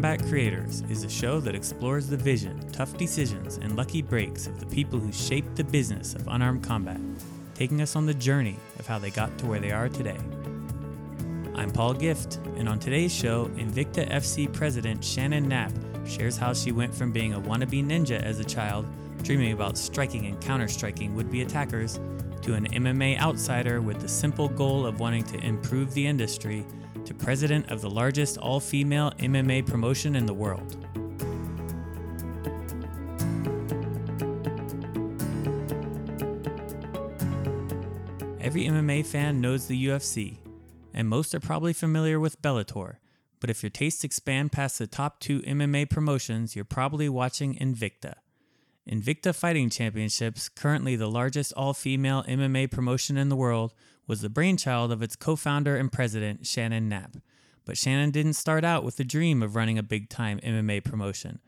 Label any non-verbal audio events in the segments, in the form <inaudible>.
Combat Creators is a show that explores the vision, tough decisions, and lucky breaks of the people who shaped the business of unarmed combat, taking us on the journey of how they got to where they are today. I'm Paul Gift, and on today's show, Invicta FC president Shannon Knapp shares how she went from being a wannabe ninja as a child, dreaming about striking and counter striking would be attackers, to an MMA outsider with the simple goal of wanting to improve the industry, to president of the largest all female MMA promotion in the world. Every MMA fan knows the UFC, and most are probably familiar with Bellator. But if your tastes expand past the top two MMA promotions, you're probably watching Invicta. Invicta Fighting Championships, currently the largest all female MMA promotion in the world, was the brainchild of its co founder and president, Shannon Knapp. But Shannon didn't start out with the dream of running a big time MMA promotion.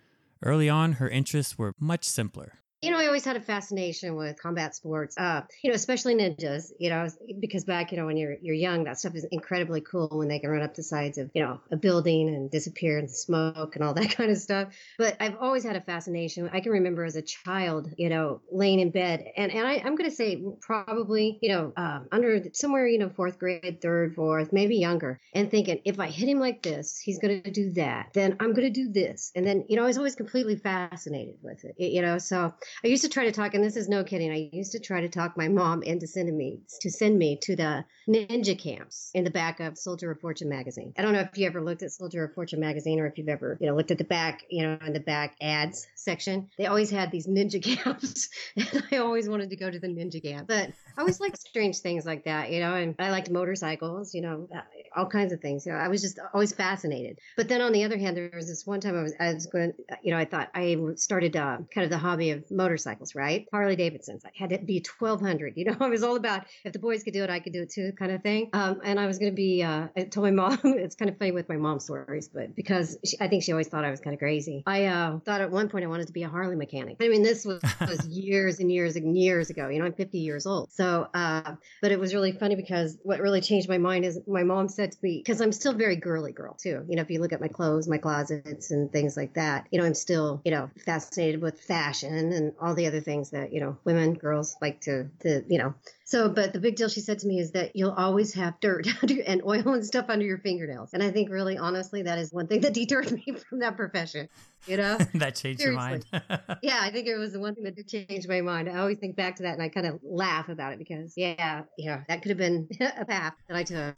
Early on, her interests were much simpler. You know, I always had a fascination with combat sports, uh, you know, especially ninjas, you know, because back, you know, when you're, you're young, that stuff is incredibly cool when they can run up the sides of, you know, a building and disappear in the smoke and all that kind of stuff. But I've always had a fascination. I can remember as a child, you know, laying in bed and, and I, am going to say probably, you know, um, under somewhere, you know, fourth grade, third, fourth, maybe younger and thinking if I hit him like this, he's going to do that. Then I'm going to do this. And then, you know, I was always completely fascinated with it, you know, so I used to try to talk, and this is no kidding. I used to try to talk my mom into sending me to send me to the ninja camps in the back of Soldier of Fortune magazine. I don't know if you ever looked at Soldier of Fortune magazine or if you've ever, you know, looked at the back, you know, in the back ads section. They always had these ninja <laughs> camps, and I always wanted to go to the ninja camp. But I always liked strange things like that, you know, and I liked motorcycles, you know, all kinds of things. You know, I was just always fascinated. But then on the other hand, there was this one time I was, I was going, you know, I thought I started uh, kind of the hobby of motorcycles, right? Harley Davidsons. I had to be 1200. You know, <laughs> I was all about if the boys could do it, I could do it too, kind of thing. Um, and I was going to be, uh, I told my <laughs> mom, it's kind of funny with my mom's stories, but because she, I think she always thought I was kind of crazy. I uh, thought at one point I wanted to be a Harley mechanic. I mean, this was, was <laughs> years and years and years ago. You know, I'm 50 years old. So, uh, but it was really funny because what really changed my mind is my mom said to because I'm still very girly girl too. You know, if you look at my clothes, my closets and things like that, you know, I'm still, you know, fascinated with fashion and all the other things that, you know, women, girls like to, to, you know, so, but the big deal she said to me is that you'll always have dirt <laughs> and oil and stuff under your fingernails. And I think really honestly, that is one thing that <laughs> deterred me from that profession. You know, <laughs> that changed Seriously. your mind. <laughs> yeah, I think it was the one thing that did change my mind. I always think back to that and I kind of laugh about it because, yeah, yeah, that could have been <laughs> a path that I took.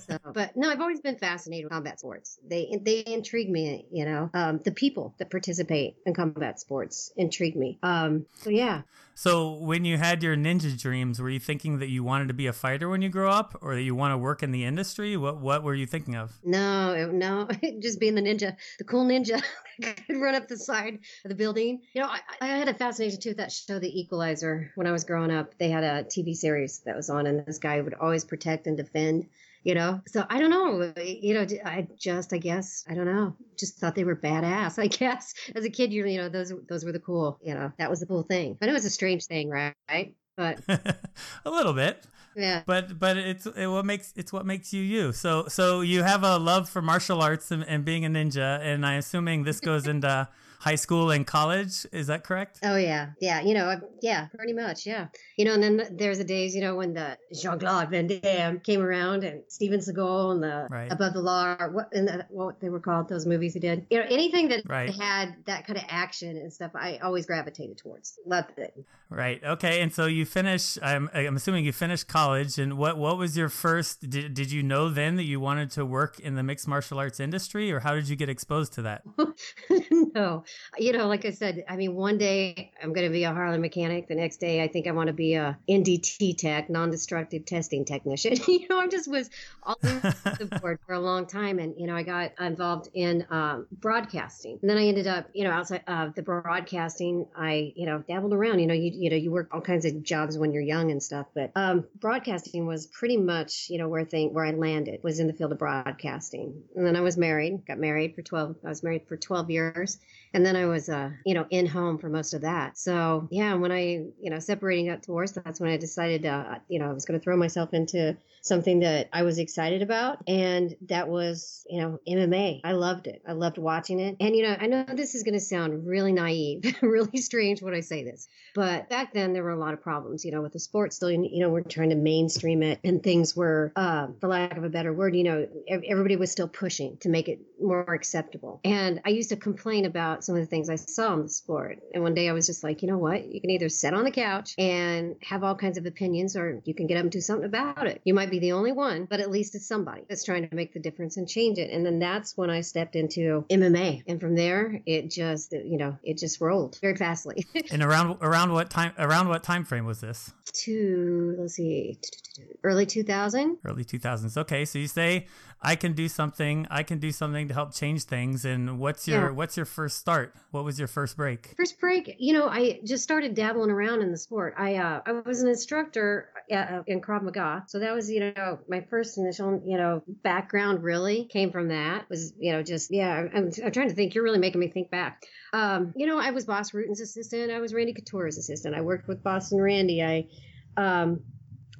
So, but no, I've always been fascinated with combat sports. They they intrigue me. You know, um, the people that participate in combat sports intrigue me. Um, so yeah. So when you had your ninja dreams, were you thinking that you wanted to be a fighter when you grow up, or that you want to work in the industry? What what were you thinking of? No, no, <laughs> just being the ninja, the cool ninja. <laughs> could run up the side of the building. You know, I, I, had a fascination too with that show, The Equalizer. When I was growing up, they had a TV series that was on, and this guy would always protect and defend. You know, so I don't know. You know, I just, I guess, I don't know. Just thought they were badass. <laughs> I guess as a kid, you you know, those those were the cool. You know, that was the cool thing. But it was a strange thing, right? But <laughs> a little bit. Yeah. But but it's it, what makes it's what makes you you. So so you have a love for martial arts and, and being a ninja, and I'm assuming this goes <laughs> into high school and college. Is that correct? Oh yeah, yeah. You know, yeah, pretty much, yeah. You know, and then there's the days, you know, when the Jean Claude Van Damme came around and Steven Seagal and the right. Above the Law, what and the, what they were called, those movies he did. You know, anything that right. had that kind of action and stuff, I always gravitated towards. Loved it. Right. Okay. And so you finish. I'm I'm assuming you finished college. And what what was your first? Did, did you know then that you wanted to work in the mixed martial arts industry, or how did you get exposed to that? <laughs> no, you know, like I said, I mean, one day I'm going to be a Harley mechanic. The next day, I think I want to be a NDT tech, non-destructive testing technician. <laughs> you know, I just was all over the <laughs> board for a long time, and you know, I got involved in um, broadcasting, and then I ended up, you know, outside of the broadcasting, I, you know, dabbled around. You know, you you know, you work all kinds of jobs when you're young and stuff, but um, broadcasting was pretty much, you know, where thing where I landed was in the field of broadcasting, and then I was married, got married for 12. I was married for 12 years and then I was, uh, you know, in home for most of that. So yeah, when I, you know, separating out divorce, that's when I decided, uh, you know, I was going to throw myself into something that I was excited about. And that was, you know, MMA. I loved it. I loved watching it. And, you know, I know this is going to sound really naive, <laughs> really strange when I say this, but back then there were a lot of problems, you know, with the sport still, you know, we're trying to mainstream it and things were, uh, for lack of a better word, you know, everybody was still pushing to make it more acceptable. And I used to complain about some of the things I saw in the sport. And one day I was just like, you know what? You can either sit on the couch and have all kinds of opinions or you can get up and do something about it. You might be be the only one, but at least it's somebody that's trying to make the difference and change it. And then that's when I stepped into MMA. And from there, it just, you know, it just rolled very fastly. <laughs> and around around what time around what time frame was this? To let's see, early 2000. Early 2000s. Okay, so you say I can do something. I can do something to help change things. And what's your yeah. what's your first start? What was your first break? First break, you know, I just started dabbling around in the sport. I uh, I was an instructor uh, in Krav Maga, so that was you know my first initial you know background really came from that. Was you know just yeah. I'm, I'm trying to think. You're really making me think back. Um, you know, I was Bas Rutten's assistant. I was Randy Couture's assistant. I worked with Boss and Randy. I um,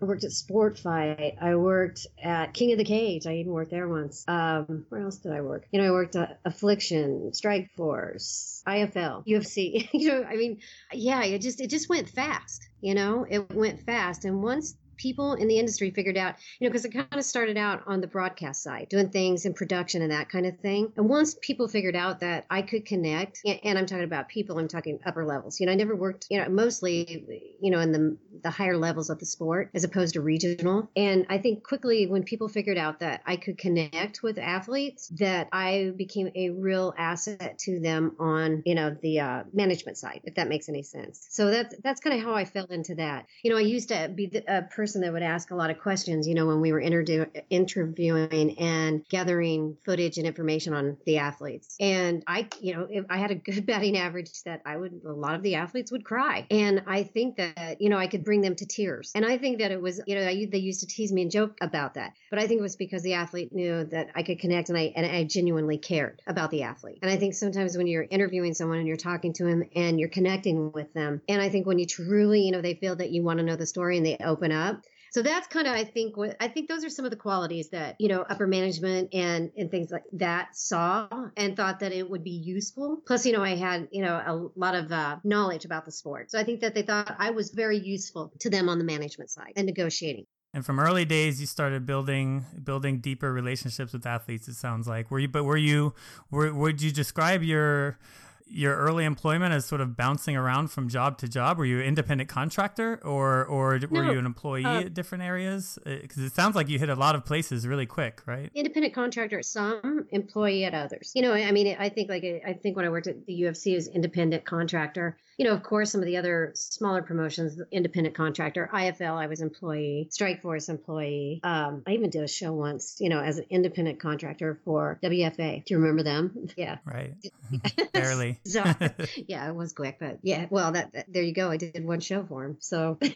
worked at Sport Fight. I worked at King of the Cage. I even worked there once. Um, where else did I work? You know, I worked at Affliction, Strikeforce, IFL, UFC. <laughs> you know, I mean, yeah, it just it just went fast. You know, it went fast. And once people in the industry figured out, you know, because I kind of started out on the broadcast side, doing things in production and that kind of thing. And once people figured out that I could connect, and I'm talking about people, I'm talking upper levels. You know, I never worked, you know, mostly, you know, in the the higher levels of the sport as opposed to regional. And I think quickly when people figured out that I could connect with athletes, that I became a real asset to them on, you know, the uh, management side, if that makes any sense. So that's that's kind of how I fell into that. You know, I used to be the, a person person that would ask a lot of questions, you know, when we were interviewing and gathering footage and information on the athletes. And I, you know, if I had a good <laughs> batting average that I would, a lot of the athletes would cry. And I think that, you know, I could bring them to tears. And I think that it was, you know, I, they used to tease me and joke about that. But I think it was because the athlete knew that I could connect and I, and I genuinely cared about the athlete. And I think sometimes when you're interviewing someone and you're talking to them and you're connecting with them, and I think when you truly, you know, they feel that you want to know the story and they open up, so that's kind of I think what I think those are some of the qualities that you know upper management and and things like that saw and thought that it would be useful. Plus, you know, I had you know a lot of uh, knowledge about the sport, so I think that they thought I was very useful to them on the management side and negotiating. And from early days, you started building building deeper relationships with athletes. It sounds like were you, but were you, were, would you describe your your early employment as sort of bouncing around from job to job? Were you an independent contractor or or were no, you an employee uh, at different areas? Because uh, it sounds like you hit a lot of places really quick, right? Independent contractor at some, employee at others. You know, I mean, I think like I think when I worked at the UFC as independent contractor, you know, of course, some of the other smaller promotions, independent contractor, IFL, I was employee, Strikeforce employee. Um, I even did a show once, you know, as an independent contractor for WFA. Do you remember them? Yeah. Right. <laughs> <laughs> Barely. <laughs> so, yeah, it was quick, but yeah, well, that, that, there you go. I did one show for him. So, <laughs>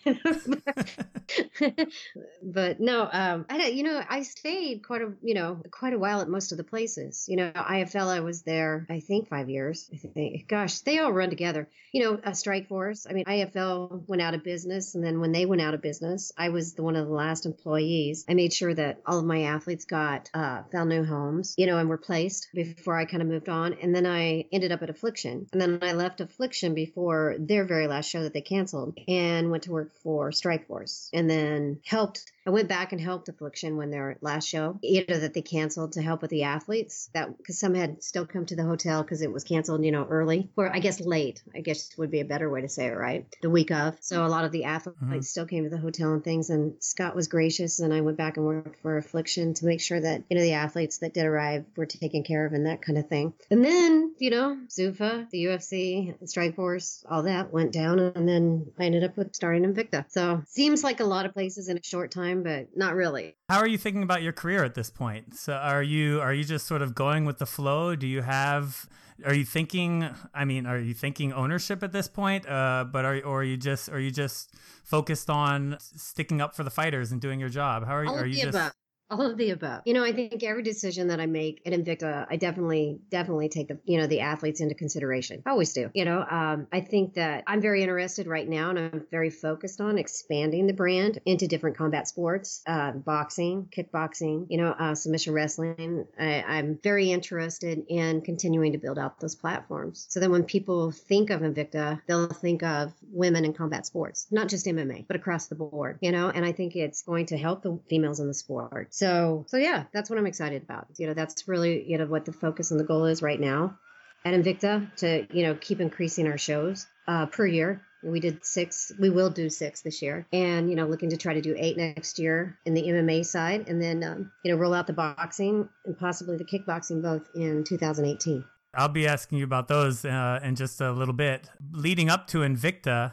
but no, um, I, you know, I stayed quite a, you know, quite a while at most of the places. You know, IFL, I was there, I think five years. I think, gosh, they all run together. You know, a Strikeforce. I mean, IFL went out of business. And then when they went out of business, I was the one of the last employees. I made sure that all of my athletes got, uh, found new homes, you know, and were placed before I kind of moved on. And then I ended up at Affliction. And then I left Affliction before their very last show that they canceled and went to work for Strikeforce and then helped I went back and helped Affliction when their last show, you know, that they canceled to help with the athletes. That because some had still come to the hotel because it was canceled, you know, early or I guess late. I guess would be a better way to say it, right? The week of. So a lot of the athletes mm-hmm. still came to the hotel and things. And Scott was gracious, and I went back and worked for Affliction to make sure that you know the athletes that did arrive were taken care of and that kind of thing. And then you know, Zuffa, the UFC, Strikeforce, all that went down, and then I ended up with starting Invicta. So seems like a lot of places in a short time time, but not really. How are you thinking about your career at this point? So are you are you just sort of going with the flow? Do you have are you thinking I mean, are you thinking ownership at this point? Uh, but are or are you just are you just focused on sticking up for the fighters and doing your job? How are you All are you just above. All of the above. You know, I think every decision that I make at Invicta, I definitely, definitely take the, you know, the athletes into consideration. I always do. You know, um, I think that I'm very interested right now and I'm very focused on expanding the brand into different combat sports, uh, boxing, kickboxing, you know, uh, submission wrestling. I, I'm very interested in continuing to build out those platforms. So then when people think of Invicta, they'll think of women in combat sports, not just MMA, but across the board, you know, and I think it's going to help the females in the sport. So, so yeah, that's what I'm excited about. You know, that's really, you know, what the focus and the goal is right now at Invicta to, you know, keep increasing our shows uh, per year. We did six. We will do six this year, and you know, looking to try to do eight next year in the MMA side, and then um, you know, roll out the boxing and possibly the kickboxing both in 2018. I'll be asking you about those uh, in just a little bit. Leading up to Invicta,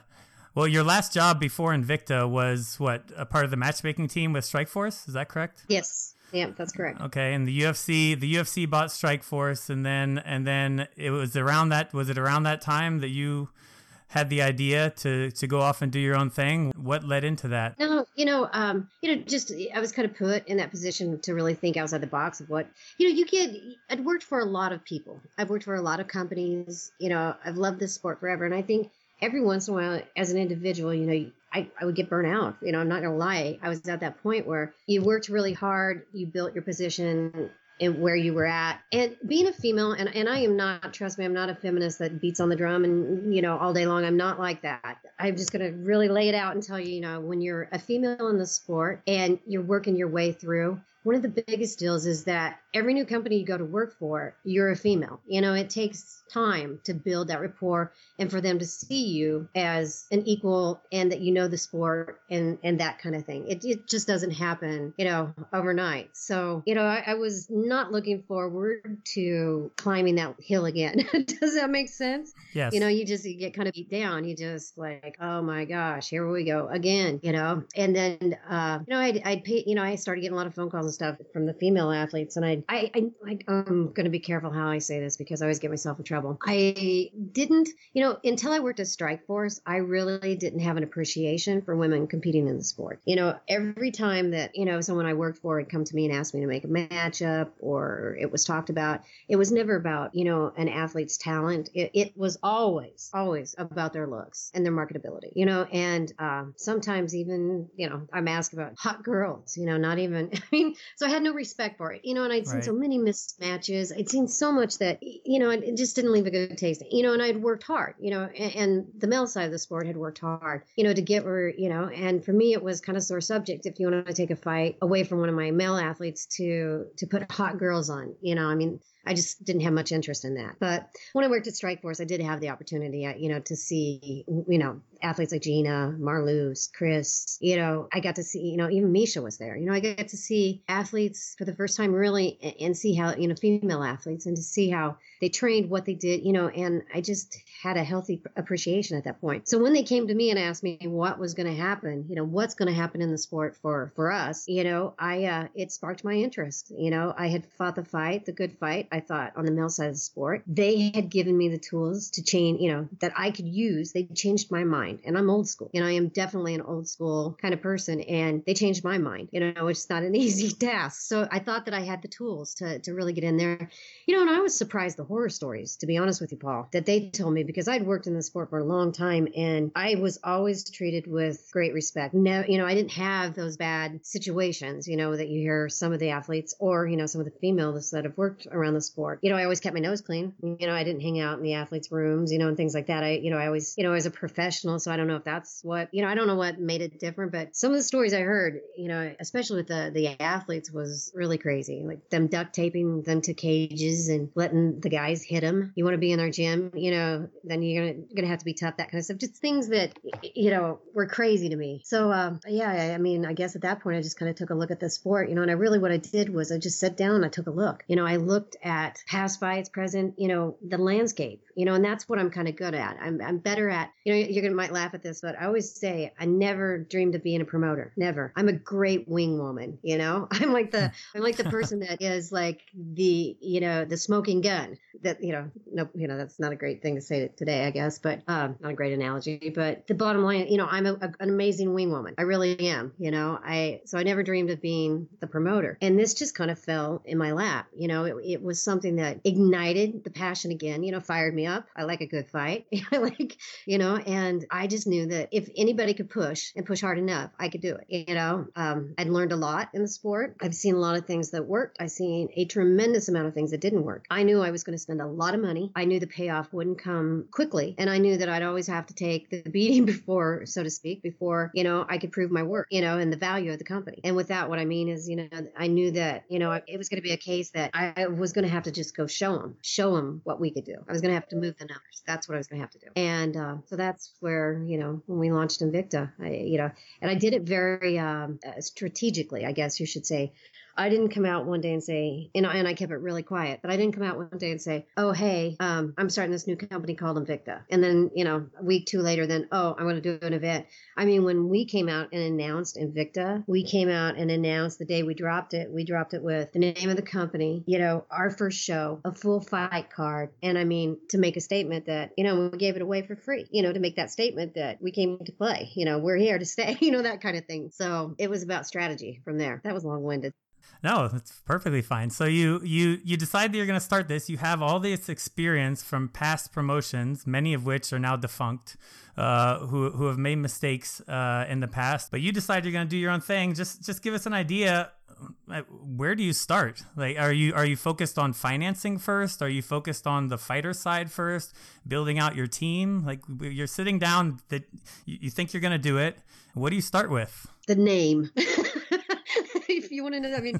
well, your last job before Invicta was what a part of the matchmaking team with Strikeforce. Is that correct? Yes. Yeah, that's correct. Okay, and the UFC, the UFC bought Strikeforce, and then and then it was around that was it around that time that you had the idea to to go off and do your own thing? What led into that? No, you know, um, you know, just I was kind of put in that position to really think outside the box of what you know. You get. I'd worked for a lot of people. I've worked for a lot of companies. You know, I've loved this sport forever, and I think every once in a while, as an individual, you know, I, I would get burnt out. You know, I'm not gonna lie. I was at that point where you worked really hard, you built your position, and where you were at. And being a female, and, and I am not, trust me, I'm not a feminist that beats on the drum and, you know, all day long. I'm not like that. I'm just going to really lay it out and tell you, you know, when you're a female in the sport and you're working your way through, one of the biggest deals is that every new company you go to work for, you're a female. You know, it takes time to build that rapport and for them to see you as an equal and that you know the sport and and that kind of thing. It, it just doesn't happen, you know, overnight. So, you know, I, I was not looking forward to climbing that hill again. <laughs> Does that make sense? Yes. You know, you just you get kind of beat down. You just like, oh my gosh, here we go again, you know. And then, uh, you know, I'd, I'd pay, you know, I started getting a lot of phone calls and stuff from the female athletes, and I, I, I, I'm going to be careful how I say this because I always get myself in trouble. I didn't, you know, until I worked at Strikeforce, I really didn't have an appreciation for women competing in the sport. You know, every time that you know someone I worked for had come to me and asked me to make a matchup, or it was talked about, it was never about you know an athlete's talent. It, it was always, always about their looks and their marketability. You know, and um, sometimes even you know I'm asked about hot girls. You know, not even. <laughs> I mean, so I had no respect for it. You know, and I'd seen right. so many mismatches. I'd seen so much that you know it just didn't leave a good taste. You know, and I'd worked hard. You know, and, and the male side of the sport had worked hard. You know, to get where you know, and for me it was kind of sore subject. If you want to take a fight away from one of my male athletes to to put hot girls on. You know, I mean I just didn't have much interest in that. But when I worked at Strikeforce, I did have the opportunity, uh, you know, to see, you know, athletes like Gina, Marloes, Cris, you know, I got to see, you know, even Miesha was there. You know, I got to see athletes for the first time really and see how, you know, female athletes and to see how they trained, what they did, you know, and I just had a healthy appreciation at that point. So when they came to me and asked me what was going to happen, you know, what's going to happen in the sport for for us, you know, I uh, it sparked my interest. You know, I had fought the fight, the good fight. Thought on the male side of the sport, they had given me the tools to change, you know, that I could use. They changed my mind, and I'm old school. And I am definitely an old school kind of person, and they changed my mind. You know, it's not an <laughs> easy task. So I thought that I had the tools to to really get in there. You know, and I was surprised the horror stories, to be honest with you, Paul, that they told me because I'd worked in the sport for a long time and I was always treated with great respect. No, you know, I didn't have those bad situations, you know, that you hear some of the athletes or, you know, some of the females that have worked around the sport. You know, I always kept my nose clean. You know, I didn't hang out in the athletes' rooms, you know, and things like that. I, you know, I always, you know, as a professional, so I don't know if that's what, you know, I don't know what made it different, but some of the stories I heard, you know, especially with the the athletes was really crazy. Like them duct taping them to cages and letting the guys hit them. You want to be in our gym, you know, then you're gonna gonna have to be tough. That kind of stuff. Just things that you know were crazy to me. So um, yeah, I, I mean, I guess at that point I just kind of took a look at the sport, you know, and I really what I did was I just sat down and I took a look. You know, I looked at past its present, you know, the landscape, you know, and that's what I'm kind of good at. I'm I'm better at. You know, you're gonna might laugh at this, but I always say I never dreamed of being a promoter. Never. I'm a great wing woman. You know, <laughs> I'm like the I'm like the <laughs> person that is like the you know the smoking gun that you know, no, you know, that's not a great thing to say today, I guess, but um, not a great analogy. But the bottom line, you know, I'm a, a, an amazing wing woman. I really am. You know, I so I never dreamed of being the promoter, and this just kind of fell in my lap. You know, it, it was something that ignited the passion again. You know, fired me up. I like a good fight. <laughs> I like, you know, and I just knew that if anybody could push and push hard enough, I could do it. You know, um, I'd learned a lot in the sport. I've seen a lot of things that worked. I've seen a tremendous amount of things that didn't work. I knew I was going to spend a lot of money. I knew the payoff wouldn't come quickly. And I knew that I'd always have to take the <laughs> beating before, so to speak, before, you know, I could prove my work, you know, and the value of the company. And with that, what I mean is, you know, I knew that, you know, it was going to be a case that I was going to have to just go show them, show them what we could do. I was going to have to move the numbers. That's what I was going to have to do. And uh, so that's where, you know, when we launched Invicta, I, you know, and I did it very um, uh, strategically, I guess you should say. I didn't come out one day and say, and, and I kept it really quiet, but I didn't come out one day and say, oh, hey, um, I'm starting this new company called Invicta. And then, you know, a week, two later, then, oh, I'm going to do an event. I mean, when we came out and announced Invicta, we came out and announced the day we dropped it, we dropped it with the name of the company, you know, our first show, a full fight card. And I mean, to make a statement that, you know, we gave it away for free, you know, to make that statement that we came to play, you know, we're here to stay, <laughs> you know, that kind of thing. So it was about strategy from there. That was long winded. No, it's perfectly fine. So you you you decide that you're going to start this. You have all this experience from past promotions, many of which are now defunct, uh, who who have made mistakes uh, in the past. But you decide you're going to do your own thing. Just just give us an idea. Where do you start? Like, are you are you focused on financing first? Are you focused on the fighter side first? Building out your team? Like, you're sitting down that you think you're going to do it. What do you start with? The name. <laughs> you want to know, I mean,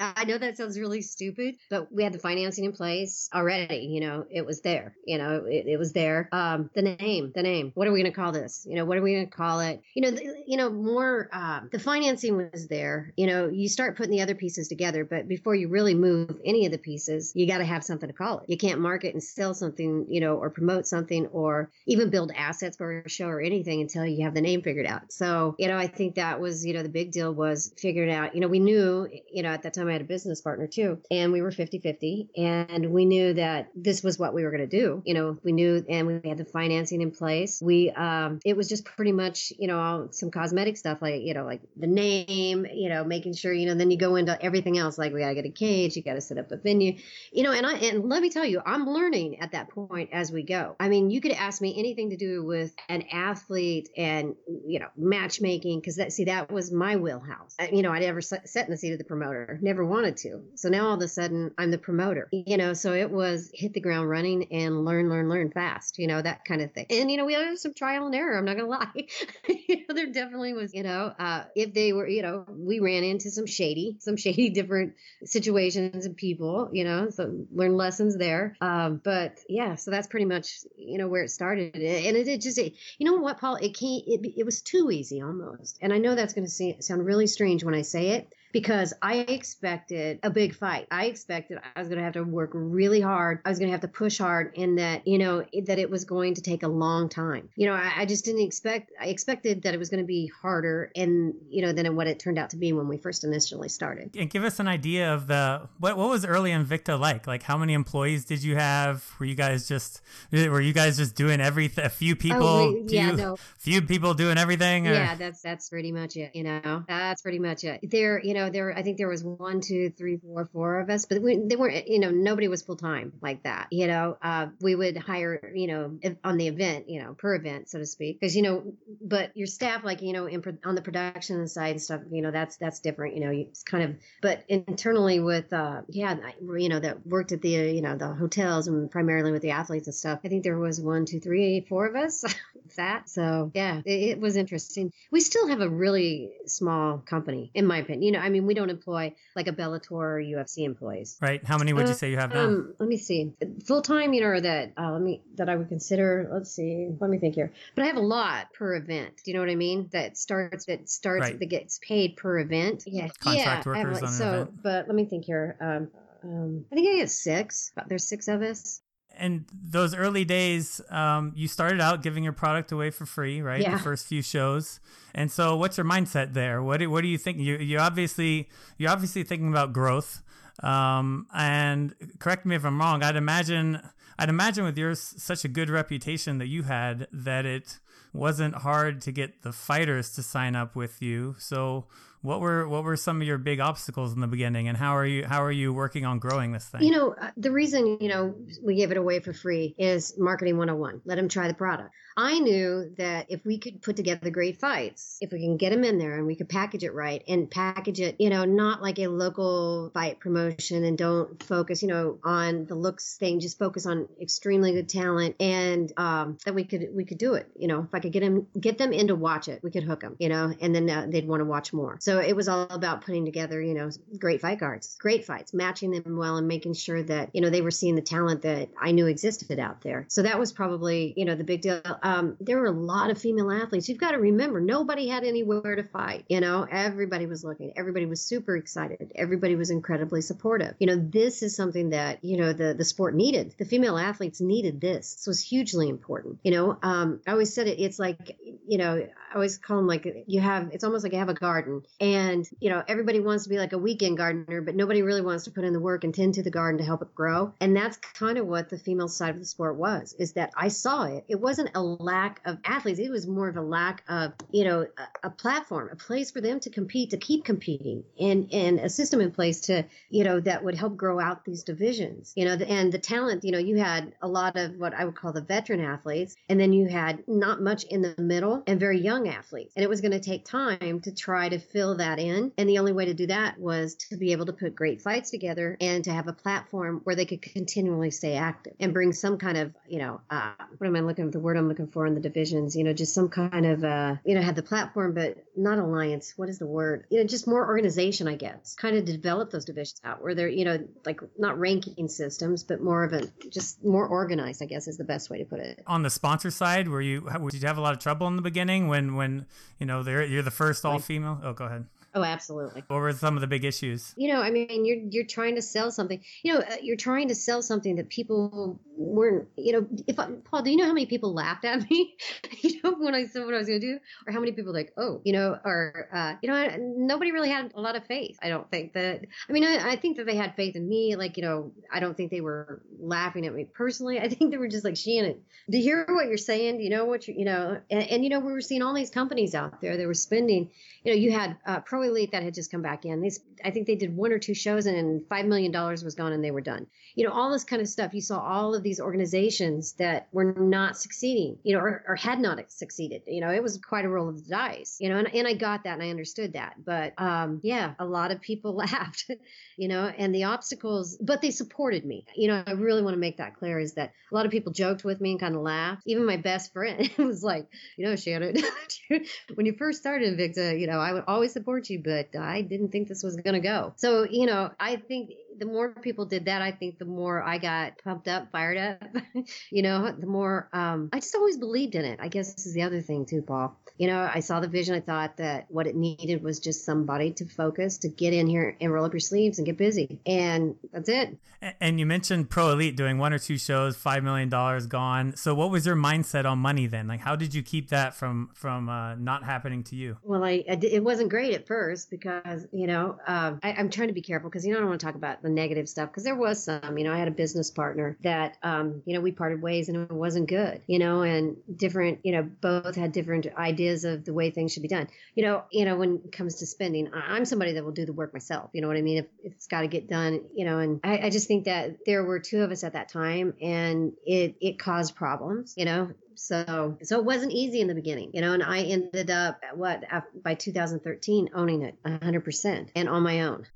I know that sounds really stupid, but we had the financing in place already. You know, it was there. You know, it, it was there. Um, the name, the name. What are we going to call this? You know, what are we going to call it? You know, the, you know, more. Uh, the financing was there. You know, you start putting the other pieces together, but before you really move any of the pieces, you got to have something to call it. You can't market and sell something, you know, or promote something, or even build assets for a show or anything until you have the name figured out. So, you know, I think that was, you know, the big deal was figuring out. You know, we knew, you know, at that time I had a business partner too, and we were 50 50. And we knew that this was what we were going to do. You know, we knew, and we had the financing in place. We, um, it was just pretty much, you know, some cosmetic stuff like, you know, like the name, you know, making sure, you know, then you go into everything else, like we got to get a cage, you got to set up a venue, you know, and I, and let me tell you, I'm learning at that point as we go. I mean, you could ask me anything to do with an athlete and, you know, matchmaking, because that, see, that was my wheelhouse. I, you know, I'd never sat in the seat of the promoter, never wanted to. So now all of a sudden I'm the promoter, you know, so it was hit the ground running and learn, learn, learn fast, you know, that kind of thing. And, you know, we had some trial and error. I'm not to lie. <laughs> you know, there definitely was, you know, uh, if they were, you know, we ran into some shady, some shady <laughs> different situations and people, you know, so learn lessons there. Um, but yeah, so that's pretty much, you know, where it started. And it, it just, it, you know what, Paul, it can't, it, it was too easy almost. And I know that's going to sound really strange when I say it, because I expected a big fight. I expected I was going to have to work really hard. I was going to have to push hard and that, you know, that it was going to take a long time. You know, I, I just didn't expect, I expected that it was going to be harder and, you know, than what it turned out to be when we first initially started. And give us an idea of the, what, what was early Invicta like? Like how many employees did you have? Were you guys just, were you guys just doing everything? A few oh, people? Oh, we, yeah, few, no. Few people doing everything? Or? Yeah, that's, that's pretty much it. You know, that's pretty much it. There, you know, know, there I think there was one, two, three, four, four of us, but we, they weren't. You know, nobody was full time like that. You know, uh, we would hire, you know, on the event, you know, per event, so to speak, because you know, but your staff, like you know, in, on the production side and stuff, you know, that's that's different. You know, it's kind of, but internally with, uh, yeah, you know, that worked at the, you know, the hotels and primarily with the athletes and stuff. I think there was one, two, three, four of us. that. So yeah, it, it, was interesting. We still have a really small company, in my opinion. You know, I mean, we don't employ like a Bellator or UFC employees. Right. How many would uh, you say you have now? Um, let me see. Full time, you know, or that uh, let me that I would consider. Let's see. Let me think here. But I have a lot per event. Do you know what I mean? That starts that starts right. that gets paid per event. Yeah. Contract yeah, workers. Have, so, event. but let me think here. Um, um, I think I get six. There's six of us and those early days, um, you started out giving your product away for free, right? Yeah. The first few shows. And so, what's your mindset there? What do, what do you think? You you obviously you're obviously thinking about growth. Um, and correct me if I'm wrong. I'd imagine, I'd imagine with your such a good reputation that you had, that it wasn't hard to get the fighters to sign up with you. So what were what were some of your big obstacles in the beginning, and how are you how are you working on growing this thing? You know, uh, the reason you know we gave it away for free is marketing 101. Let them try the product. I knew that if we could put together great fights, if we can get them in there and we could package it right and package it, you know, not like a local fight promotion and don't focus, you know, on the looks thing, just focus on extremely good talent and um, that we could we could do it. You know, if I could get them get them in to watch it, we could hook them, you know, and then uh, they'd want to watch more. So it was all about putting together, you know, great fight cards, great fights, matching them well and making sure that, you know, they were seeing the talent that I knew existed out there. So that was probably, you know, the big deal um, there were a lot of female athletes. You've got to remember, nobody had anywhere to fight. You know, everybody was looking. Everybody was super excited. Everybody was incredibly supportive. You know, this is something that you know the the sport needed. The female athletes needed this. This was hugely important. You know, um, I always said it. It's like you know, I always call them like you have. It's almost like you have a garden, and you know, everybody wants to be like a weekend gardener, but nobody really wants to put in the work and tend to the garden to help it grow. And that's kind of what the female side of the sport was. Is that I saw it. It wasn't a lack of athletes. It was more of a lack of, you know, a, a, platform, a place for them to compete, to keep competing, and and a system in place to, you know, that would help grow out these divisions. You know, and the talent. You know, you had a lot of what I would call the veteran athletes, and then you had not much in the middle and very young athletes. And it was going to take time to try to fill that in. And the only way to do that was to be able to put great fights together and to have a platform where they could continually stay active and bring some kind of, you know, uh, what am I looking for? The word I'm looking for in the divisions, you know, just some kind of, uh, you know, have the platform, but not alliance. What is the word? You know, just more organization, I guess, kind of develop those divisions out where they're, you know, like not ranking systems, but more of a, just more organized, I guess is the best way to put it. On the sponsor side, were you, did you have a lot of trouble in the beginning when, when, you know, they're, you're the first all female? Oh, go ahead. Oh, absolutely. What were some of the big issues? You know, I mean, you're you're trying to sell something. You know, uh, you're trying to sell something that people weren't. You know, if I, Paul, do you know how many people laughed at me? <laughs> <laughs> when I said what I was going to do, or how many people like, oh, you know, or uh, you know, nobody really had a lot of faith. I don't think that. I mean, I, I think that they had faith in me. Like, you know, I don't think they were laughing at me personally. I think they were just like, Shannon, do you hear what you're saying? Do you know what you, you know, and, and you know, we were seeing all these companies out there. They were spending. You know, you had uh, Pro Elite that had just come back in. These, I think they did one or two shows and five million dollars was gone and they were done. You know, all this kind of stuff. You saw all of these organizations that were not succeeding, you know, or, or had not succeeded. You know, it was quite a roll of the dice. You know, and, and I got that and I understood that. But um, yeah, a lot of people <laughs> laughed, you know, and the obstacles, but they supported me. You know, I really want to make that clear is that a lot of people joked with me and kind of laughed. Even my best friend <laughs> was like, you know, Shannon, <laughs> when you first started Invicta, you know, I would always support you, but I didn't think this was going to go. So, you know, I think the more people did that, I think the more I got pumped up, fired up. <laughs> you know, the more um, I just always believed in it. I guess this is the other thing too, Paul. You know, I saw the vision. I thought that what it needed was just somebody to focus, to get in here and roll up your sleeves and get busy, and that's it. And you mentioned Pro Elite doing one or two shows, five million dollars gone. So, what was your mindset on money then? Like, how did you keep that from from uh, not happening to you? Well, I, I it wasn't great at first because you know um, I, I'm trying to be careful because you know I don't want to talk about the negative stuff because there was some. You know, I had a business partner that, um, you know, we parted ways and it wasn't good. You know, and different, you know, both had different ideas of the way things should be done. You know, you know, when it comes to spending, I'm somebody that will do the work myself. You know what I mean? If, if it's got to get done, you know, and I, I just think that there were two of us at that time, and it it caused problems. You know, so so it wasn't easy in the beginning you know and i ended up what by 2013 owning it 100% and on my own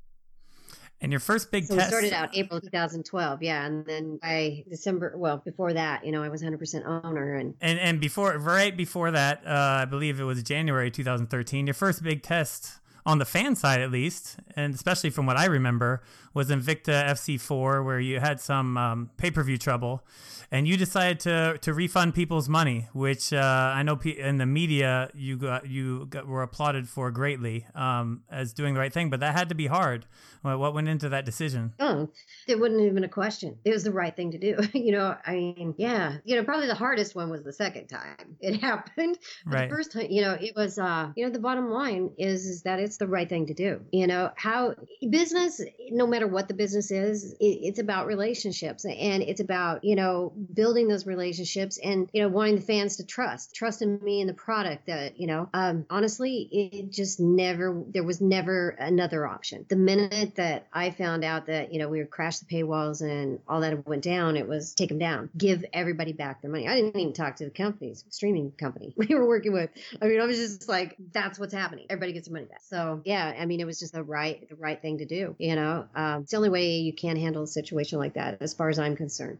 and your first big so test started out April 2012, yeah, and then by December, well, before that, you know, I was 100% owner, and and and before, right before that, uh, I believe it was January 2013. Your first big test on the fan side, at least, and especially from what I remember, was Invicta FC4, where you had some um, pay per view trouble, and you decided to to refund people's money, which uh, I know in the media you got you got, were applauded for greatly um, as doing the right thing, but that had to be hard. What went into that decision? Oh, there wasn't even a question. It was the right thing to do. <laughs> you know, I mean, yeah, you know, probably the hardest one was the second time it <laughs> happened. But right. The first time, you know, it was, uh, you know, the bottom line is is that it's it's the right thing to do. You know, how business, no matter what the business is, it, it's about relationships and it's about, you know, building those relationships and, you know, wanting the fans to trust, trust in me and the product that, you know, um, honestly, it just never, there was never another option. The minute that I found out that, you know, we would crash the paywalls and all that went down, it was take them down, give everybody back their money. I didn't even talk to the companies, streaming company <laughs> we were working with. I mean, I was just like, that's what's happening. Everybody gets their money back. So yeah, I mean, it was just the right, the right thing to do. You know, um, it's the only way you can handle a situation like that, as far as I'm concerned.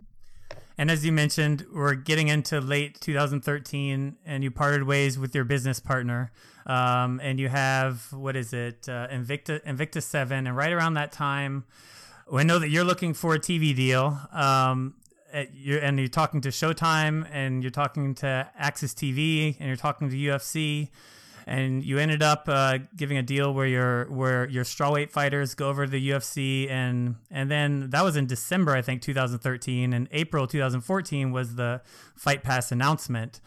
And as you mentioned, we're getting into late 2013, and you parted ways with your business partner. Um, and you have what is it, uh, Invicta Invicta Seven, and right around that time, I know that you're looking for a TV deal. Um, and you're talking to Showtime, and you're talking to AXS TV, and you're talking to UFC and you ended up uh, giving a deal where your where your strawweight fighters go over to the UFC, and and then that was in December, I think, 2013, and April 2014 was the Fight Pass announcement.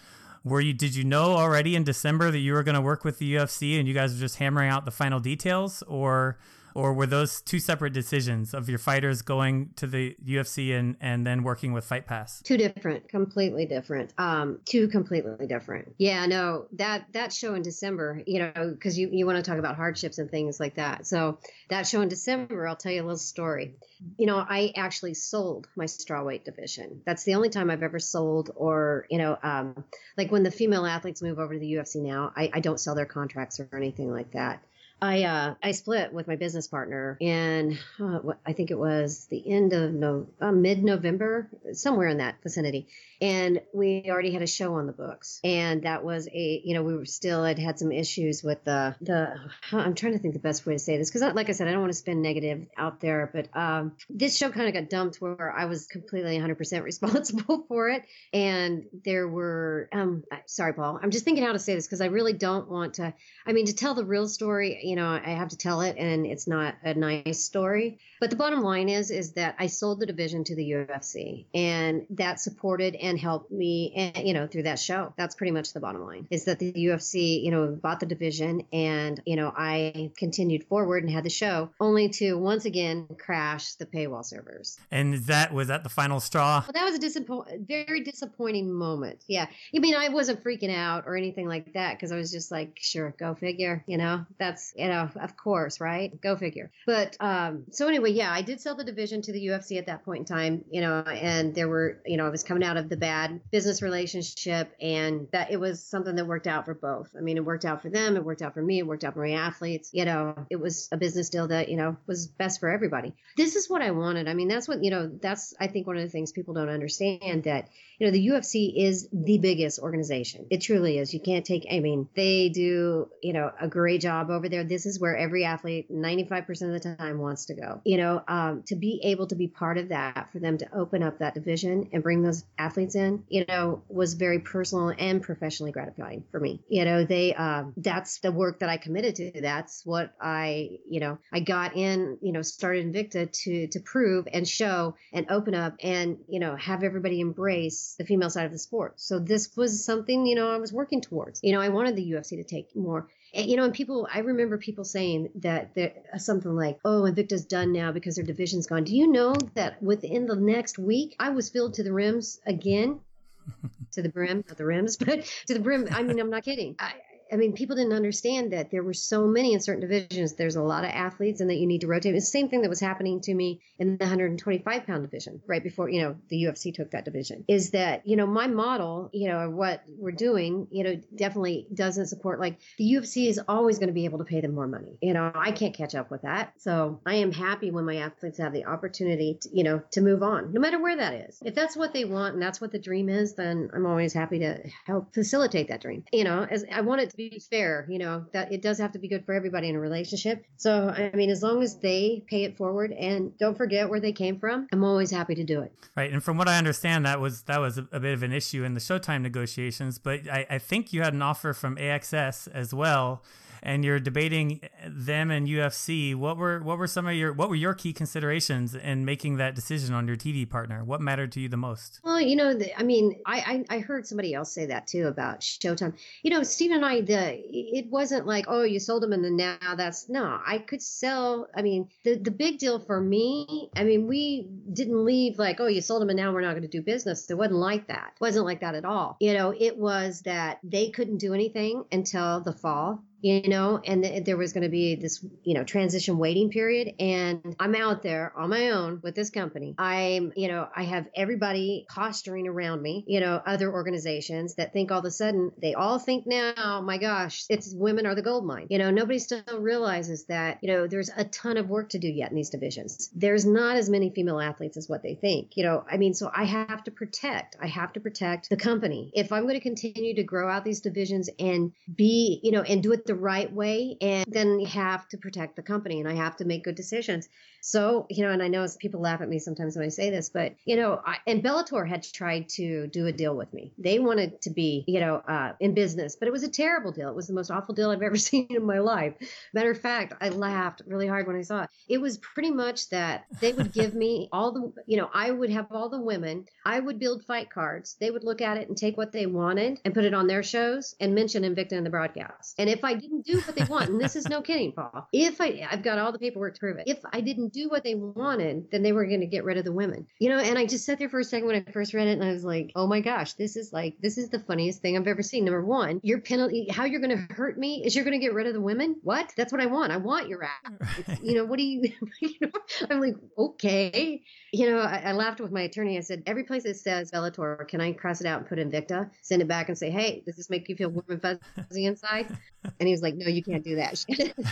Were you did you know already in December that you were going to work with the UFC, and you guys were just hammering out the final details, or or were those two separate decisions of your fighters going to the UFC and and then working with Fight Pass? Two different, completely different. Um, two completely different. Yeah, no, that that show in December, you know, because you you want to talk about hardships and things like that. So that show in December, I'll tell you a little story. You know, I actually sold my strawweight division. That's the only time I've ever sold, or you know, um, like when the female athletes move over to the UFC now, I, I don't sell their contracts or anything like that. I uh, I split with my business partner in uh, I think it was the end of no uh, mid November somewhere in that vicinity, and we already had a show on the books, and that was a you know we were still had had some issues with the the I'm trying to think the best way to say this because like I said I don't want to spin negative out there, but um, this show kind of got dumped where I was completely 100 percent <laughs> responsible for it, and there were um sorry Paul I'm just thinking how to say this because I really don't want to I mean to tell the real story you know, I have to tell it and it's not a nice story. But the bottom line is, is that I sold the division to the UFC and that supported and helped me, and, eh, you know, through that show. That's pretty much the bottom line is that the UFC, you know, bought the division and, you know, I continued forward and had the show only to once again crash the paywall servers. And that was that the final straw? Well, that was a disappoint, very disappointing moment. Yeah. I mean, I wasn't freaking out or anything like that because I was just like, sure, go figure, you know, that's, you know, of course, right? Go figure. But um, so anyway, yeah, I did sell the division to the UFC at that point in time, you know, and there were, you know, I was coming out of the bad business relationship and that it was something that worked out for both. I mean, it worked out for them, it worked out for me, it worked out for my athletes. You know, it was a business deal that, you know, was best for everybody. This is what I wanted. I mean, that's what, you know, that's, I think, one of the things people don't understand that, you know, the UFC is the biggest organization. It truly is. You can't take, I mean, they do, you know, a great job over there. This is where every athlete 95% of the time wants to go. You know, um, to be able to be part of that, for them to open up that division and bring those athletes in, you know, was very personal and professionally gratifying for me. You know, they, um, that's the work that I committed to. That's what I, you know, I got in, you know, started Invicta to, to prove and show and open up and, you know, have everybody embrace the female side of the sport. So this was something, you know, I was working towards. You know, I wanted the UFC to take more you know, and people, I remember people saying that uh, something like, oh, Invicta's done now because their division's gone. Do you know that within the next week, I was filled to the rims again? <laughs> to the brim, not the rims, <laughs> but to the brim. I mean, I'm not kidding. I, I mean, people didn't understand that there were so many in certain divisions. There's a lot of athletes, and that you need to rotate. It's the same thing that was happening to me in the 125 pound division right before you know the UFC took that division. Is that you know my model, you know what we're doing, you know, definitely doesn't support like the UFC is always going to be able to pay them more money. You know, I can't catch up with that. So I am happy when my athletes have the opportunity, to, you know, to move on, no matter where that is. If that's what they want and that's what the dream is, then I'm always happy to help facilitate that dream. You know, as I want it to be be fair, you know, that it does have to be good for everybody in a relationship. So, I mean, as long as they pay it forward and don't forget where they came from, I'm always happy to do it. Right. And from what I understand, that was that was a, bit of an issue in the Showtime negotiations, but I, I think you had an offer from AXS as well and you're debating them and UFC. What were what were some of your what were your key considerations in making that decision on your TV partner? What mattered to you the most? Well, you know, the, I mean, I, I I heard somebody else say that too about Showtime. You know, Steve and I, the it wasn't like oh you sold them and then now that's no. I could sell. I mean, the the big deal for me. I mean, we didn't leave like oh you sold them and now we're not going to do business. It wasn't like that. It wasn't like that at all. You know, it was that they couldn't do anything until the fall you know, and th- there was going to be this, you know, transition waiting period. And I'm out there on my own with this company. I'm, you know, I have everybody posturing around me, you know, other organizations that think all of a sudden they all think now, my gosh, it's women are the gold mine. You know, nobody still realizes that, you know, there's a ton of work to do yet in these divisions. There's not as many female athletes as what they think. You know, I mean, so I have to protect, I have to protect the company. If I'm going to continue to grow out these divisions and be, you know, and do it the the right way and then you have to protect the company and I have to make good decisions. So, you know, and I know people laugh at me sometimes when I say this, but, you know, I, and Bellator had tried to do a deal with me. They wanted to be, you know, uh, in business, but it was a terrible deal. It was the most awful deal I've ever <laughs> seen in my life. Matter of fact, I laughed really hard when I saw it. It was pretty much that they would give me all the, you know, I would have all the women, I would build fight cards. They would look at it and take what they wanted and put it on their shows and mention Invicta in the broadcast. And if I didn't do what they want, and this is no kidding, Paul, if I, I've got all the paperwork to prove it, if I didn't do what they wanted, then they were going to get rid of the women. You know, and I just sat there for a second when I first read it and I was like, oh my gosh, this is like, this is the funniest thing I've ever seen. Number one, your penalty, how you're going to hurt me is you're going to get rid of the women. What? That's what I want. I want your ass. <laughs> you know, what do you, <laughs> you know, I'm like, okay. You know, I, I, laughed with my attorney. I said, every place that says Bellator, can I cross it out and put Invicta, send it back and say, hey, does this make you feel warm and fuzzy inside? <laughs> And he was like, no, you can't do that.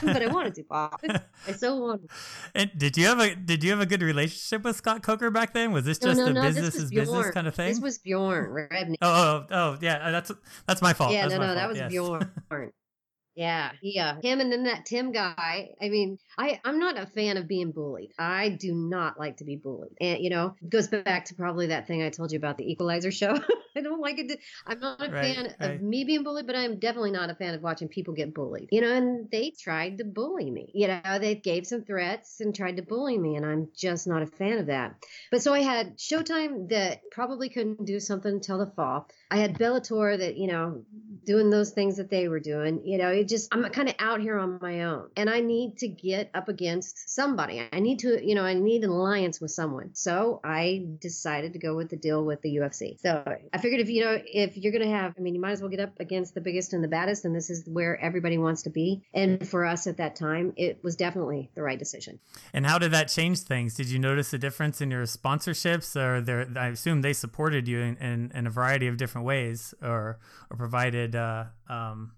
but I wanted to, Bob. I so wanted. And did you have a did you have a good relationship with Scott Coker back then? Was this just no, no, a no, business is business kind of thing? This was Bjorn Rebney. Oh, oh, oh, yeah. That's that's my fault. Yeah, that's no, no, fault. that was yes. Bjorn. <laughs> Yeah, yeah. Him and then that Tim guy. I mean, I I'm not a fan of being bullied. I do not like to be bullied. And you know, it goes back to probably that thing I told you about the Equalizer show. <laughs> I don't like it. To, I'm not a right, fan right. of me being bullied, but I'm definitely not a fan of watching people get bullied. You know, and they tried to bully me. You know, they gave some threats and tried to bully me, and I'm just not a fan of that. But so I had Showtime that probably couldn't do something until the fall. I had Bellator that you know doing those things that they were doing. You know, it just I'm kind of out here on my own, and I need to get up against somebody. I need to, you know, I need an alliance with someone. So I decided to go with the deal with the UFC. So I figured if you know if you're gonna have, I mean, you might as well get up against the biggest and the baddest, and this is where everybody wants to be. And for us at that time, it was definitely the right decision. And how did that change things? Did you notice a difference in your sponsorships, or there? I assume they supported you in, in, in a variety of different ways, or or provided. Uh, um,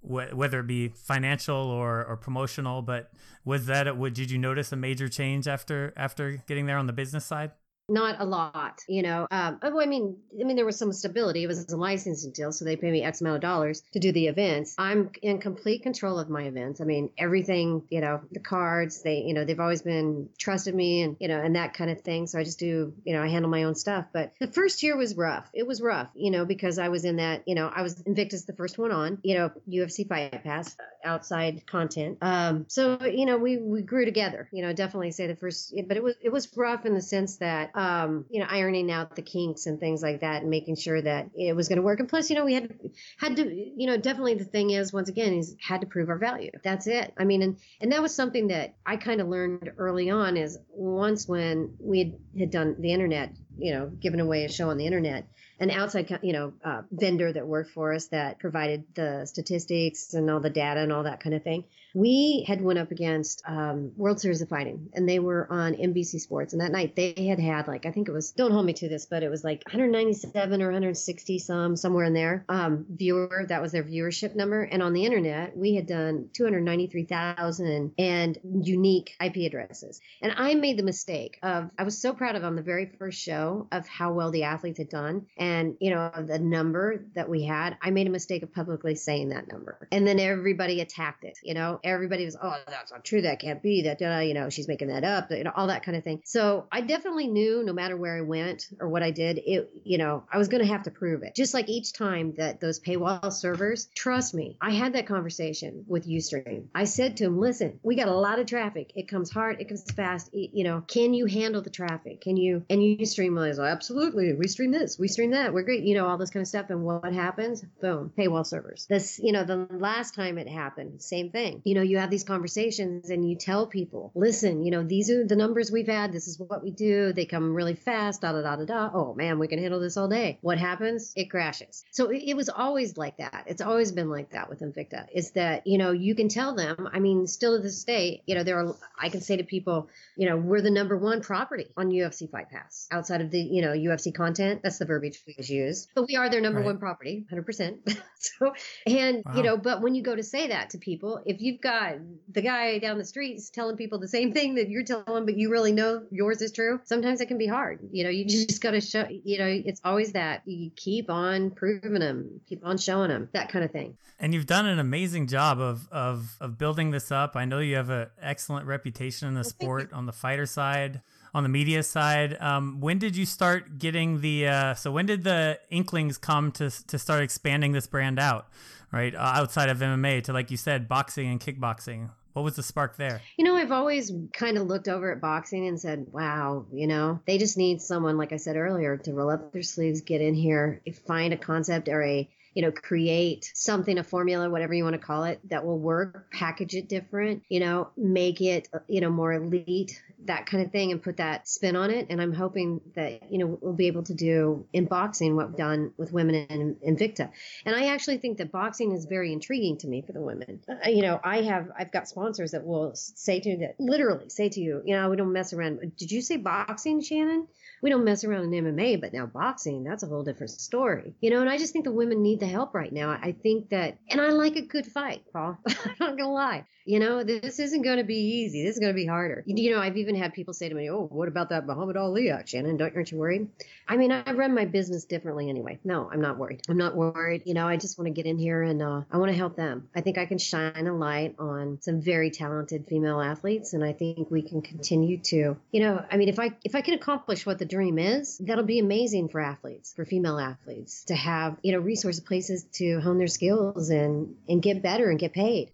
wh- whether it be financial or, or promotional. But was that? What, did you notice a major change after after getting there on the business side? Not a lot, you know. Um, oh, I mean, I mean, there was some stability. It was a licensing deal, so they pay me X amount of dollars to do the events. I'm in complete control of my events. I mean, everything, you know, the cards. They, you know, they've always been trusted me, and you know, and that kind of thing. So I just do, you know, I handle my own stuff. But the first year was rough. It was rough, you know, because I was in that, you know, I was Invicta's, the first one on, you know, UFC Fight Pass outside content. Um, so you know, we we grew together. You know, definitely say the first, but it was it was rough in the sense that um, you know, ironing out the kinks and things like that and making sure that it was going to work. And plus, you know, we had had to, you know, definitely the thing is, once again, is had to prove our value. That's it. I mean, and and that was something that I kind of learned early on is once when we had, had done the internet, you know, given away a show on the internet an outside, you know, uh, vendor that worked for us that provided the statistics and all the data and all that kind of thing. We had went up against um, World Series of Fighting, and they were on NBC Sports. And that night they had had like I think it was don't hold me to this, but it was like 197 or 160 some somewhere in there um, viewer. That was their viewership number. And on the internet, we had done 293,000 and unique IP addresses. And I made the mistake of I was so proud of on the very first show of how well the athletes had done And, you know, the number that we had, I made a mistake of publicly saying that number. And then everybody attacked it. You know, everybody was, oh, that's not true. That can't be. That, uh, you know, she's making that up, you know, all that kind of thing. So I definitely knew no matter where I went or what I did, it, you know, I was going to have to prove it. Just like each time that those paywall servers, trust me, I had that conversation with Ustream. I said to him, listen, we got a lot of traffic. It comes hard. It comes fast. You know, can you handle the traffic? Can you, and Ustream was, like, absolutely. We stream this. We stream that. We're great. You know, all this kind of stuff. And what happens? Boom, paywall servers. This, you know, the last time it happened, same thing. You know, you have these conversations and you tell people, listen, you know, these are the numbers we've had. This is what we do. They come really fast, da da da da da. Oh man, we can handle this all day. What happens? It crashes. So it, it was always like that. It's always been like that with Invicta. Is that, you know, you can tell them, I mean, still to this day, you know, there are, I can say to people, you know, we're the number one property on UFC Fight Pass outside of the, you know, UFC content. That's the verbiage we use. But we are their number right. one property, 100%. <laughs> so, and, wow. you know, but when you go to say that to people, if you've got the guy down the street telling people the same thing that you're telling, but you really know yours is true, sometimes it can be hard. You know, you <laughs> just got to show, you know, it's always that you keep on proving them, keep on showing them, that kind of thing. And you've done an amazing job of, of, of building this up. I know you have an excellent reputation in the sport on the fighter side on the media side. Um, when did you start getting the? Uh, so when did the inklings come to to start expanding this brand out, right, uh, outside of MMA to like you said, boxing and kickboxing? What was the spark there? You know, I've always kind of looked over at boxing and said, wow, you know, they just need someone, like I said earlier, to roll up their sleeves, get in here, find a concept or a you know, create something, a formula, whatever you want to call it, that will work, package it different, you know, make it, you know, more elite, that kind of thing, and put that spin on it. And I'm hoping that, you know, we'll be able to do in boxing what we've done with women in Invicta. And I actually think that boxing is very intriguing to me for the women. Uh, you know, I have, I've got sponsors that will say to you that literally say to you, you know, we don't mess around. Did you say boxing, Shannon? We don't mess around in MMA, but now boxing, that's a whole different story. You know, and I just think the women need the help right now. I think that, and I like a good fight, Paul. <laughs> I'm not gonna lie. You know, this isn't going to be easy. This is going to be harder. You know, I've even had people say to me, "Oh, what about that Muhammad Ali act, Shannon? Don't aren't you worried?" I mean, I run my business differently anyway. No, I'm not worried. I'm not worried. You know, I just want to get in here and uh, I want to help them. I think I can shine a light on some very talented female athletes, and I think we can continue to, you know, I mean, if I if I can accomplish what the dream is, that'll be amazing for athletes, for female athletes, to have you know resources, places to hone their skills and and get better and get paid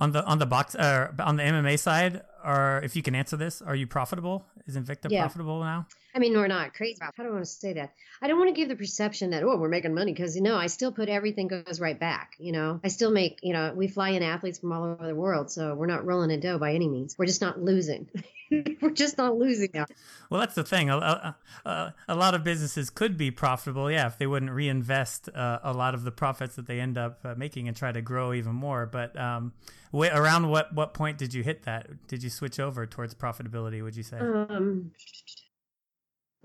on the on the box uh, on the MMA side, or if you can answer this, are you profitable? Is Invicta yeah. profitable now? I mean, we're not crazy. about. How do I want to say that? I don't want to give the perception that oh, we're making money because you know I still put everything goes right back. You know, I still make you know we fly in athletes from all over the world, so we're not rolling a dough by any means. We're just not losing. <laughs> we're just not losing now. Well, that's the thing. A, a, a, lot of businesses could be profitable, yeah, if they wouldn't reinvest uh, a lot of the profits that they end up uh, making and try to grow even more. But um, wh- around what what point did you hit that? Did you switch over towards profitability? Would you say? Um,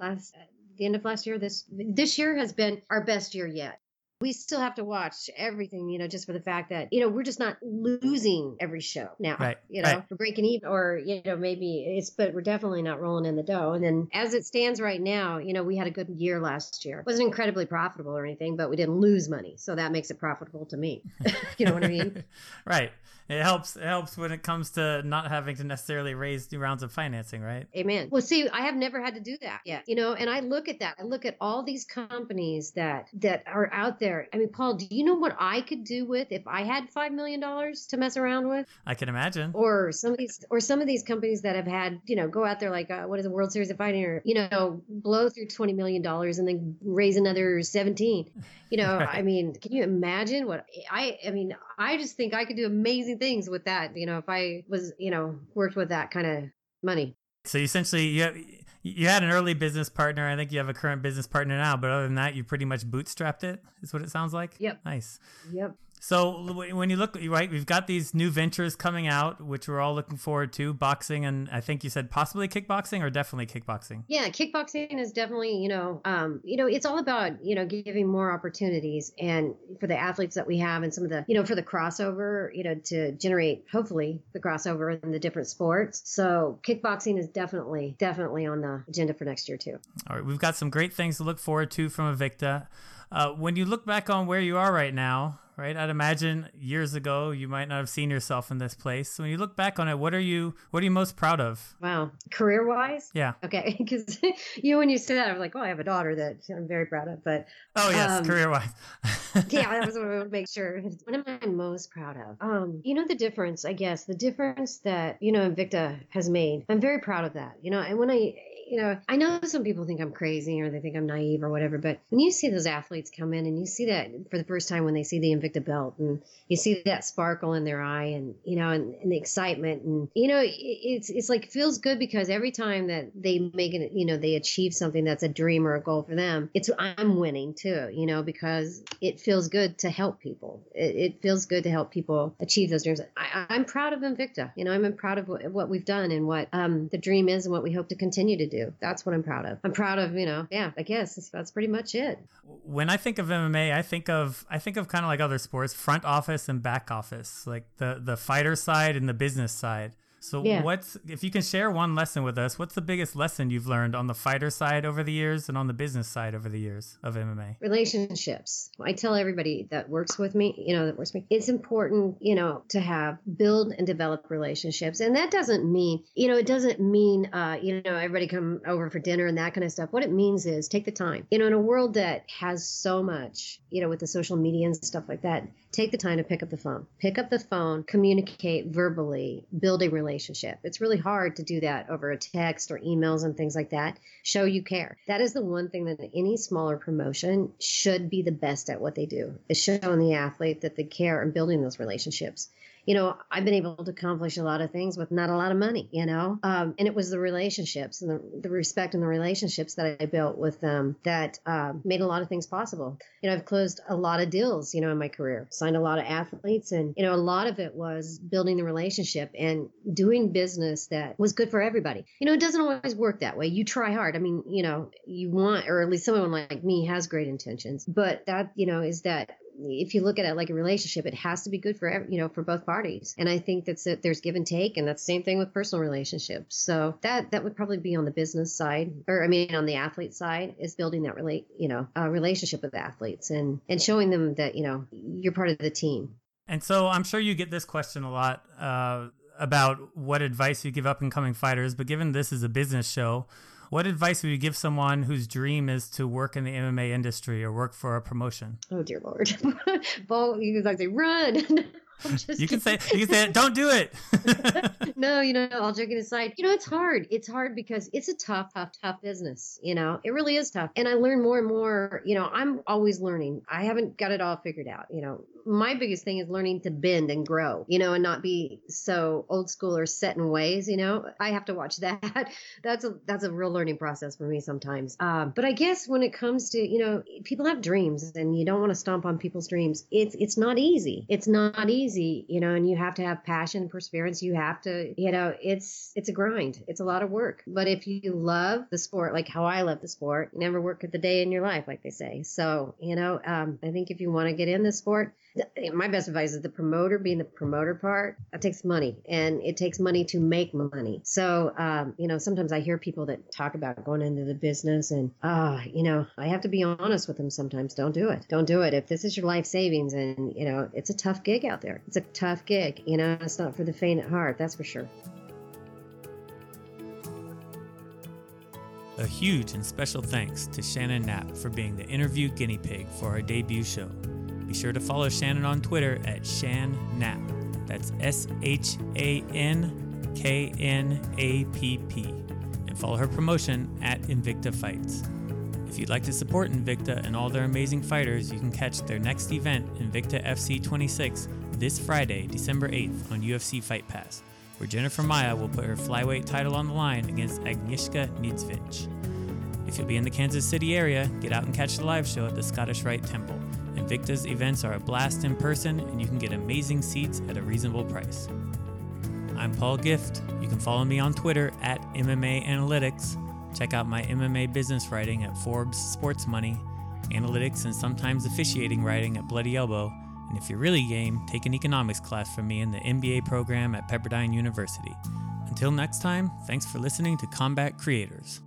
last uh, the end of last year. This this year has been our best year yet we still have to watch everything, you know, just for the fact that, you know, we're just not losing every show now. Right. You know, right. we're breaking even or, you know, maybe it's, but we're definitely not rolling in the dough. And then as it stands right now, you know, we had a good year last year. It wasn't incredibly profitable or anything, but we didn't lose money. So that makes it profitable to me. <laughs> you know what I mean? <laughs> right it helps it helps when it comes to not having to necessarily raise new rounds of financing right? Amen. Well see i have never had to do that yet you know and i look at that. I look at all these companies that that are out there. I mean paul do you know what i could do with if i had five million dollars to mess around with? I can imagine. Or some of these or some of these companies that have had you know go out there like uh, what is the world series of fighting or you know blow through 20 million dollars and then raise another 17 you know <laughs> right. i mean can you imagine what i i mean i just think i could do amazing amazing things with that. You know, if I was, you know, worked with that kind of money. So essentially, you have, you had an early business partner. I think you have a current business partner now, but other than that, you pretty much bootstrapped it. Is what it sounds like. Yep. Nice. Yep. So when you look right, we've got these new ventures coming out, which we're all looking forward to. Boxing, and I think you said possibly kickboxing, or definitely kickboxing. Yeah, kickboxing is definitely you know, um, you know, it's all about you know giving more opportunities and for the athletes that we have, and some of the you know for the crossover, you know, to generate hopefully the crossover in the different sports. So kickboxing is definitely definitely on the agenda for next year too. All right, we've got some great things to look forward to from Invicta. Uh, when you look back on where you are right now, right? I'd imagine years ago you might not have seen yourself in this place. So when you look back on it, what are you what are you most proud of? Wow, career wise? Yeah. Okay, <laughs> because <laughs> you when you say that, I was like, oh, I have a daughter that I'm very proud of. But oh yes, um, career wise. <laughs> yeah, that was what I wanted to make sure. What am I most proud of? Um, you know the difference, I guess, the difference that you know Invicta has made. I'm very proud of that. You know, and when I you know, I know some people think I'm crazy or they think I'm naive or whatever, but when you see those athletes come in and you see that for the first time when they see the Invicta belt and you see that sparkle in their eye and, you know, and, and the excitement and, you know, it's, it's like feels good because every time that they make it, you know, they achieve something that's a dream or a goal for them, it's, I'm winning too, you know, because it feels good to help people. It, it feels good to help people achieve those dreams. I, I'm proud of Invicta. You know, I'm proud of what, what we've done and what um, the dream is and what we hope to continue to do. That's what I'm proud of. I'm proud of, you know, yeah, I guess that's pretty much it. When I think of MMA, I think of I think of kind of like other sports, front office and back office, like the the fighter side and the business side. So yeah. what's if you can share one lesson with us, what's the biggest lesson you've learned on the fighter side over the years and on the business side over the years of MMA? Relationships. I tell everybody that works with me, you know, that works with me, it's important, you know, to have build and develop relationships. And that doesn't mean, you know, it doesn't mean uh, you know, everybody come over for dinner and that kind of stuff. What it means is take the time. You know, in a world that has so much, you know, with the social media and stuff like that, take the time to pick up the phone. Pick up the phone, communicate verbally, build a relationship. It's really hard to do that over a text or emails and things like that. Show you care. That is the one thing that any smaller promotion should be the best at what they do is showing the athlete that they care and building those relationships you know, I've been able to accomplish a lot of things with not a lot of money, you know, um, and it was the relationships and the, the, respect and the relationships that I built with them that uh, made a lot of things possible. You know, I've closed a lot of deals, you know, in my career, signed a lot of athletes, and, you know, a lot of it was building the relationship and doing business that was good for everybody. You know, it doesn't always work that way. You try hard. I mean, you know, you want, or at least someone like me has great intentions, but that, you know, is that if you look at it like a relationship, it has to be good for you know for both parties. And I think that's it. There's give and take, and that's the same thing with personal relationships. So that that would probably be on the business side, or I mean on the athlete side, is building that relate you know a relationship with athletes and and showing them that you know you're part of the team. And so I'm sure you get this question a lot. Uh, about what advice you give up and coming fighters, but given this is a business show, what advice would you give someone whose dream is to work in the MMA industry or work for a promotion? Oh dear lord, <laughs> Bo, you like say run. <laughs> you can say you can say <laughs> don't do it. no, you know, all joking aside, you know, it's hard. It's hard because it's a tough, tough, tough business. You know, it really is tough. And I learn more and more. You know, I'm always learning. I haven't got it all figured out. You know, my biggest thing is learning to bend and grow. You know, and not be so old school or set in ways. You know, I have to watch <laughs> that. that's a that's a real learning process for me sometimes. Um, but I guess when it comes to you know, people have dreams, and you don't want to stomp on people's dreams. It's it's not easy. It's not easy you know, and you have to have passion, perseverance. You have to, you know, it's it's a grind. It's a lot of work. But if you love the sport, like how I love the sport, never work at the day in your life, like they say. So, you know, um, I think if you want to get in the sport, my best advice is the promoter being the promoter part that takes money and it takes money to make money. So um, you know sometimes i hear people that talk about going into the business and ah uh, you know i have to be honest with them sometimes. Don't do it. Don't do it. If this is your life savings and you know it's a tough gig out there. It's a tough gig you know it's not for the faint at heart that's for sure. A huge and special thanks to Shannon Knapp for being the interview guinea pig for our debut show. Be sure to follow Shannon on Twitter at Shan Knapp. That's S H A N K N A P P. And follow her promotion at Invicta Fights. If you'd like to support Invicta and all their amazing fighters, you can catch their next event, Invicta FC 26, this Friday, December 8th on UFC Fight Pass, where Jennifer Maia will put her flyweight title on the line against Agnieszka Niedźwiedź. If you'll be in the Kansas City area, get out and catch the live show at the Scottish Rite Temple. Invicta's events are a blast in person, and you can get amazing seats at a reasonable price. I'm Paul Gift. You can follow me on Twitter at MMA Analytics. Check out my MMA business writing at Forbes Sports Money, analytics and sometimes officiating writing at Bloody Elbow. And if you're really game, take an economics class from me in the MBA program at Pepperdine University. Until next time, thanks for listening to Combat Creators.